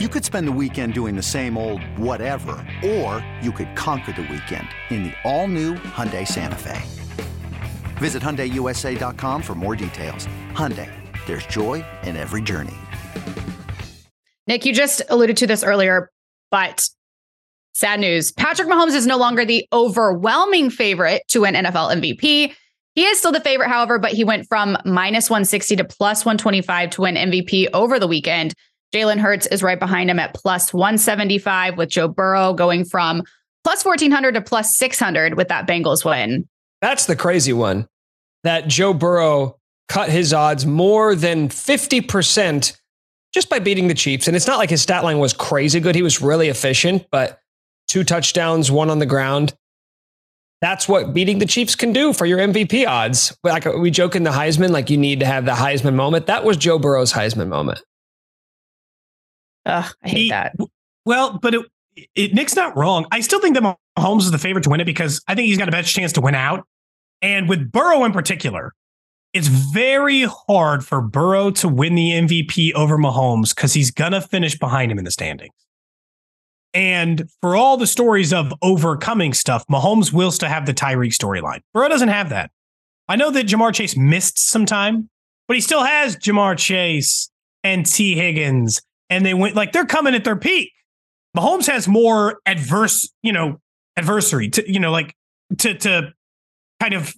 You could spend the weekend doing the same old whatever, or you could conquer the weekend in the all-new Hyundai Santa Fe. Visit HyundaiUSA.com for more details. Hyundai, there's joy in every journey. Nick, you just alluded to this earlier, but sad news. Patrick Mahomes is no longer the overwhelming favorite to win NFL MVP. He is still the favorite, however, but he went from minus 160 to plus 125 to win MVP over the weekend. Jalen Hurts is right behind him at plus 175, with Joe Burrow going from plus 1400 to plus 600 with that Bengals win. That's the crazy one that Joe Burrow cut his odds more than 50% just by beating the Chiefs. And it's not like his stat line was crazy good. He was really efficient, but two touchdowns, one on the ground. That's what beating the Chiefs can do for your MVP odds. Like we joke in the Heisman, like you need to have the Heisman moment. That was Joe Burrow's Heisman moment. Ugh, I hate he, that. Well, but it, it, Nick's not wrong. I still think that Mahomes is the favorite to win it because I think he's got a better chance to win out. And with Burrow in particular, it's very hard for Burrow to win the MVP over Mahomes because he's gonna finish behind him in the standings. And for all the stories of overcoming stuff, Mahomes will still have the Tyreek storyline. Burrow doesn't have that. I know that Ja'Marr Chase missed some time, but he still has Ja'Marr Chase and Tee Higgins and they went like they're coming at their peak. Mahomes has more adverse, you know, adversary to, you know, like to to kind of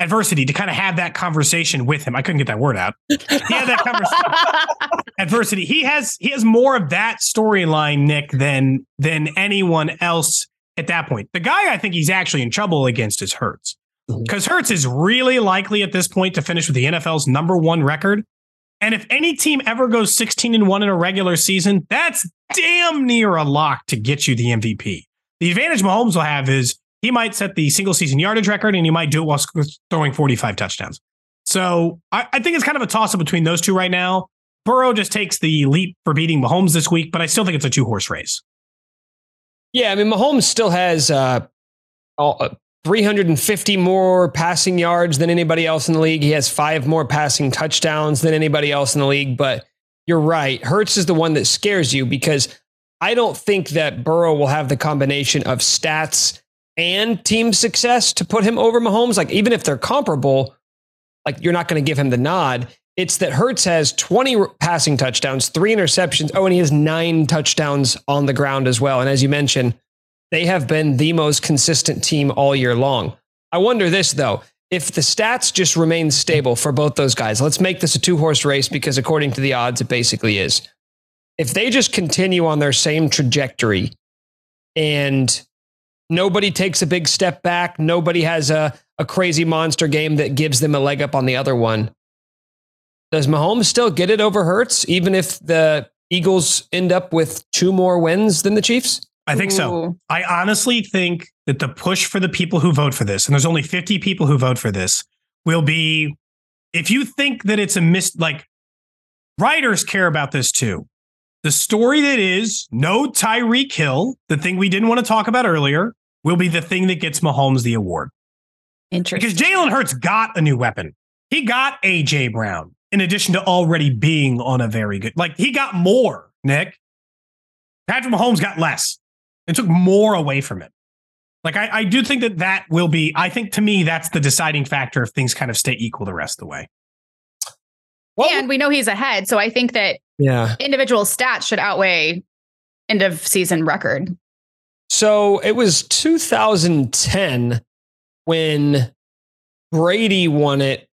adversity to kind of have that conversation with him. I couldn't get that word out. He had that conversation. adversity. He has he has more of that storyline, Nick, than than anyone else at that point. The guy I think he's actually in trouble against is Hurts. Because mm-hmm. Hurts is really likely at this point to finish with the NFL's number one record. And if any team ever goes 16 and 1 in a regular season, that's damn near a lock to get you the MVP. The advantage Mahomes will have is he might set the single season yardage record and he might do it while throwing 45 touchdowns. So I, I think it's kind of a toss up between those two right now. Burrow just takes the leap for beating Mahomes this week, but I still think it's a two horse race. Yeah, I mean, Mahomes still has uh, all, 350 more passing yards than anybody else in the league. He has five more passing touchdowns than anybody else in the league. But you're right. Hurts is the one that scares you because I don't think that Burrow will have the combination of stats and team success to put him over Mahomes. Like, even if they're comparable, like you're not going to give him the nod. It's that Hurts has 20 passing touchdowns, three interceptions. Oh, and he has nine touchdowns on the ground as well. And as you mentioned, they have been the most consistent team all year long. I wonder this, though. If the stats just remain stable for both those guys, let's make this a two horse race because according to the odds, it basically is. If they just continue on their same trajectory and nobody takes a big step back, nobody has a, a crazy monster game that gives them a leg up on the other one, does Mahomes still get it over Hurts, even if the Eagles end up with two more wins than the Chiefs? I think Ooh. so. I honestly think that the push for the people who vote for this, and there's only 50 people who vote for this, will be if you think that it's a miss, like writers care about this too. The story that is no Tyreek Hill, the thing we didn't want to talk about earlier, will be the thing that gets Mahomes the award. Interesting. Because Jalen Hurts got a new weapon. He got AJ Brown in addition to already being on a very good, like he got more, Nick. Patrick Mahomes got less and took more away from it. Like I, I do think that that will be. I think to me that's the deciding factor if things kind of stay equal the rest of the way. Well, and we know he's ahead, so I think that yeah, individual stats should outweigh end of season record. So it was 2010 when Brady won it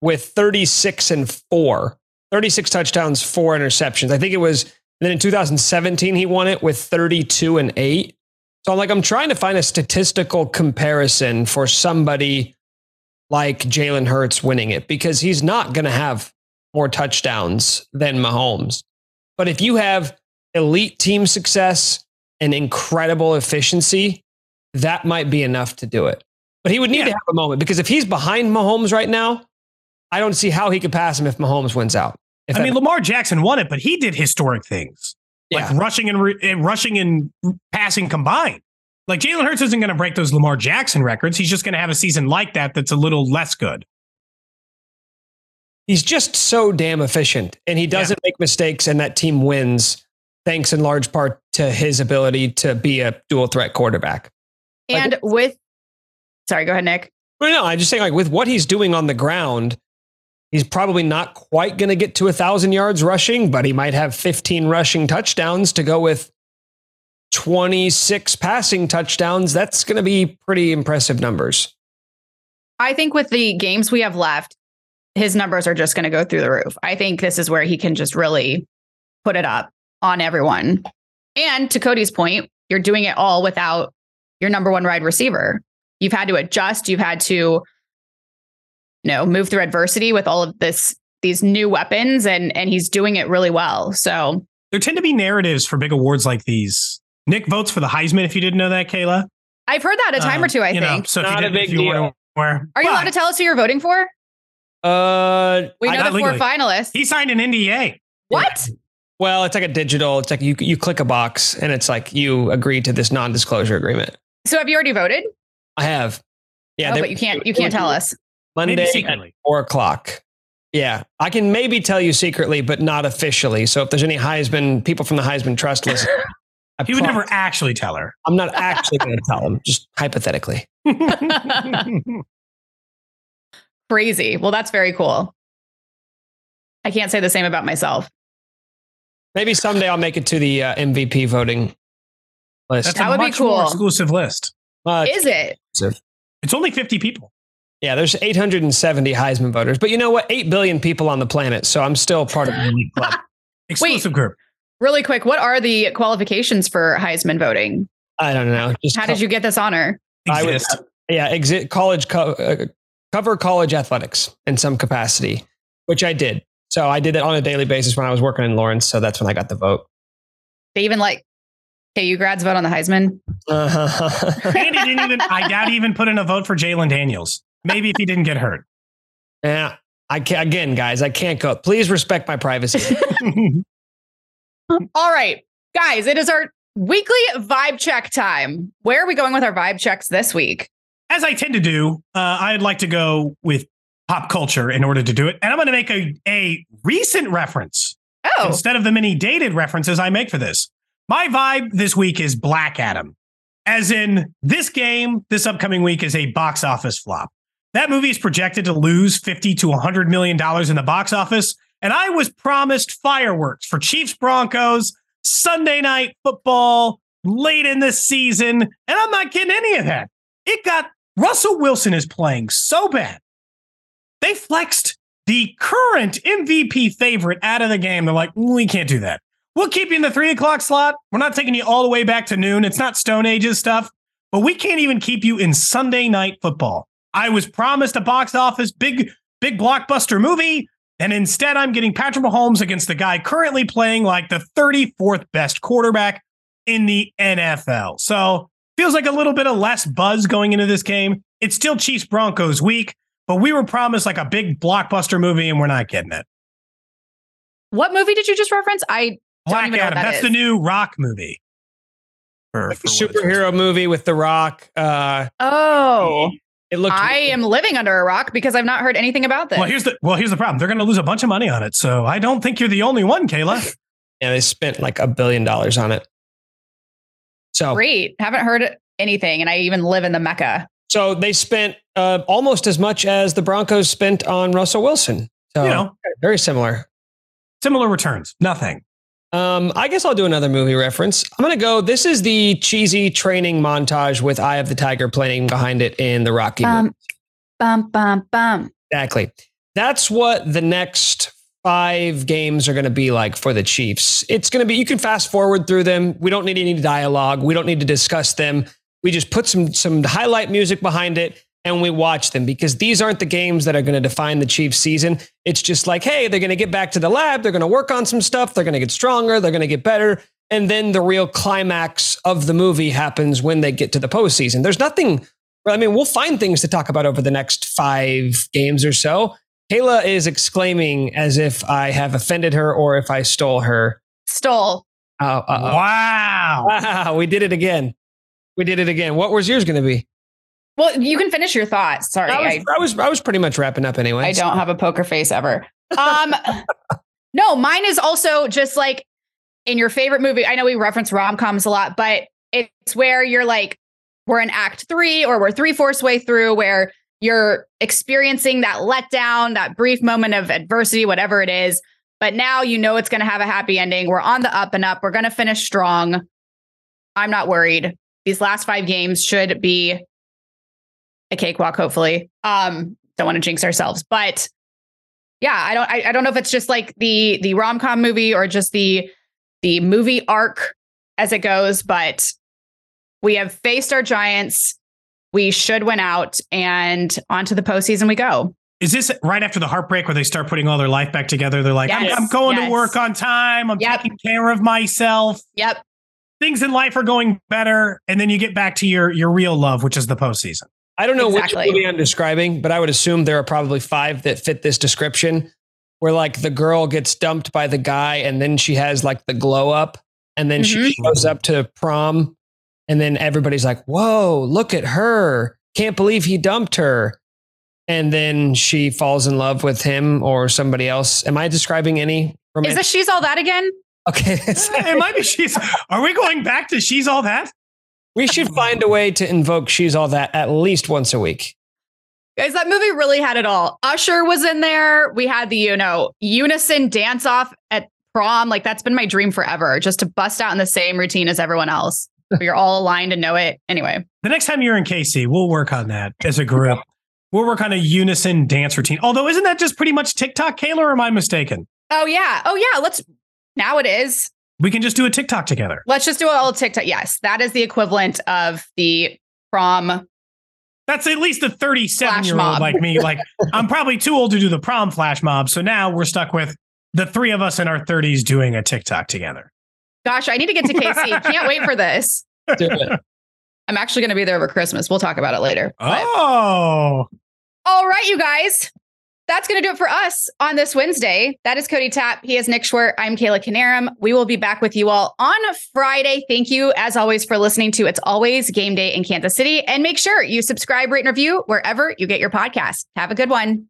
with 36 and 4. 36 touchdowns, 4 interceptions. I think it was then in 2017, he won it with 32 and 8. So I'm like, I'm trying to find a statistical comparison for somebody like Jalen Hurts winning it because he's not going to have more touchdowns than Mahomes. But if you have elite team success and incredible efficiency, that might be enough to do it. But he would need yeah. to have a moment because if he's behind Mahomes right now, I don't see how he could pass him if Mahomes wins out. I mean, Lamar Jackson won it, but he did historic things like rushing and, re- and rushing and passing combined. Like Jalen Hurts isn't going to break those Lamar Jackson records. He's just going to have a season like that that's a little less good. He's just so damn efficient, and he doesn't yeah. make mistakes, and that team wins thanks in large part to his ability to be a dual threat quarterback. And like, with, sorry, go ahead, Nick. Well, no, I'm just saying like with what he's doing on the ground, he's probably not quite going to get to a thousand yards rushing, but he might have 15 rushing touchdowns to go with 26 passing touchdowns. That's going to be pretty impressive numbers. I think with the games we have left, his numbers are just going to go through the roof. I think this is where he can just really put it up on everyone. And to Cody's point, you're doing it all without your number one wide receiver. You've had to adjust, you've had to you know, move through adversity with all of this these new weapons and and he's doing it really well. So there tend to be narratives for big awards like these. Nick votes for the Heisman if you didn't know that, Kayla. I've heard that a time uh, or two, I think. Know, so Not if you, a big deal. Where, Are you allowed to tell us who you're voting for? Uh, we know the legally. four finalists. He signed an NDA. What? Well, it's like a digital. It's like you you click a box and it's like you agree to this non-disclosure agreement. So have you already voted? I have. Yeah, oh, but you can't you can't tell us. Monday at four o'clock. Yeah, I can maybe tell you secretly, but not officially. So if there's any Heisman people from the Heisman Trust list, I he would never actually tell her. I'm not actually going to tell him, just hypothetically. Crazy. Well, that's very cool. I can't say the same about myself. Maybe someday I'll make it to the uh, MVP voting list. That's that would be cool. exclusive list. Uh, Is it? It's only 50 people. Yeah, there's 870 Heisman voters, but you know what? 8 billion people on the planet, so I'm still part of the elite club. Exclusive Wait, group. Really quick, what are the qualifications for Heisman voting? I don't know. Just How co- did you get this honor? Exist. I would, yeah, exit college co- uh, cover college athletics in some capacity, which I did. So I did it on a daily basis when I was working in Lawrence. So that's when I got the vote. They even like KU grads vote on the Heisman. Uh-huh. Andy didn't even. I doubt he even put in a vote for Jalon Daniels. Maybe if he didn't get hurt. Yeah, I can again, guys. I can't go. Please respect my privacy. All right, guys. It is our weekly vibe check time. Where are we going with our vibe checks this week? As I tend to do, uh, I'd like to go with pop culture in order to do it. And I'm going to make a, a recent reference oh. instead of the many dated references I make for this. My vibe this week is Black Adam, as in this game, this upcoming week is a box office flop. That movie is projected to lose 50 to 100 million dollars in the box office. And I was promised fireworks for Chiefs Broncos, Sunday night football late in the season. And I'm not getting any of that. It got Russell Wilson is playing so bad they flexed the current MVP favorite out of the game. They're like, mm, we can't do that. We'll keep you in the three o'clock slot. We're not taking you all the way back to noon. It's not Stone Ages stuff, but we can't even keep you in Sunday night football. I was promised a box office big, big blockbuster movie. And instead, I'm getting Patrick Mahomes against the guy currently playing like the 34th best quarterback in the NFL. So feels like a little bit of less buzz going into this game. It's still Chiefs Broncos week but we were promised like a big blockbuster movie and we're not getting it. What movie did you just reference? I Black Adam. That That's is. the new Rock movie. For, for superhero movie with The Rock. Uh, oh. It looked. I am living under a rock because I've not heard anything about this. Well, here's the well. Here's the problem. They're going to lose a bunch of money on it. So I don't think you're the only one, Kayla. yeah, they spent like a billion dollars on it. So great. Haven't heard anything, and I even live in the mecca. So they spent uh, almost as much as the Broncos spent on Russell Wilson. So you know, very similar. Similar returns. Nothing. Um, I guess I'll do another movie reference. I'm going to go. This is the cheesy training montage with Eye of the Tiger playing behind it in the Rocky bum, Bum, bum, bum. Exactly. That's what the next five games are going to be like for the Chiefs. It's going to be, you can fast forward through them. We don't need any dialogue. We don't need to discuss them. We just put some some highlight music behind it and we watch them because these aren't the games that are going to define the Chiefs season. It's just like, hey, they're going to get back to the lab, they're going to work on some stuff, they're going to get stronger, they're going to get better, and then the real climax of the movie happens when they get to the postseason. There's nothing I mean, we'll find things to talk about over the next 5 games or so. Kayla is exclaiming as if I have offended her or if I stole her. Stole. Oh, wow. Wow, we did it again. We did it again. What was yours going to be? Well, you can finish your thoughts. Sorry, I was, I, I was, I was pretty much wrapping up anyway. I don't have a poker face ever. Um, no, mine is also just like in your favorite movie, I know we reference rom coms a lot, but it's where you're like, we're in act three or we're three fourths way through where you're experiencing that letdown, that brief moment of adversity, whatever it is. But now you know it's going to have a happy ending. We're on the up and up. We're going to finish strong. I'm not worried. These last five games should be a cakewalk, hopefully. Um, don't want to jinx ourselves, but yeah, I don't I, I don't know if it's just like the the rom-com movie or just the the movie arc as it goes, but we have faced our giants. We should win out and onto the postseason we go. Is this right after the heartbreak where they start putting all their life back together? They're like, yes. I'm, I'm, going yes. to work on time. I'm yep. taking care of myself. Yep. Things in life are going better. And then you get back to your your real love, which is the postseason. I don't know exactly. which movie I'm describing, but I would assume there are probably five that fit this description where like the girl gets dumped by the guy and then she has like the glow up and then mm-hmm. she shows up to prom and then everybody's like, whoa, look at her. Can't believe he dumped her. And then she falls in love with him or somebody else. Am I describing any? Romantic- Is this She's All That again? Okay. it might be She's. Are we going back to She's All That? We should find a way to invoke She's All That at least once a week. Guys, that movie really had it all. Usher was in there. We had the, you know, unison dance off at prom. Like that's been my dream forever, just to bust out in the same routine as everyone else. You're all aligned and know it. Anyway. The next time you're in KC, we'll work on that as a group. we'll work on a unison dance routine. Although, isn't that just pretty much TikTok, Kayla, or am I mistaken? Oh, yeah. Oh, yeah. Let's, now it is. We can just do a TikTok together. Let's just do a little TikTok. Yes. That is the equivalent of the prom that's at least a 37 year old like me. Like, I'm probably too old to do the prom flash mob. So now we're stuck with the three of us in our 30s doing a TikTok together. Gosh, I need to get to KC. Can't wait for this. I'm actually going to be there over Christmas. We'll talk about it later. Oh. All right, you guys that's going to do it for us on this Wednesday. That is Cody Tapp. He is Nick Schwerdt. I'm Kayla Knierim. We will be back with you all on Friday. Thank you, as always, for listening to It's Always Game Day in Kansas City. And make sure you subscribe, rate, and review wherever you get your podcast. Have a good one.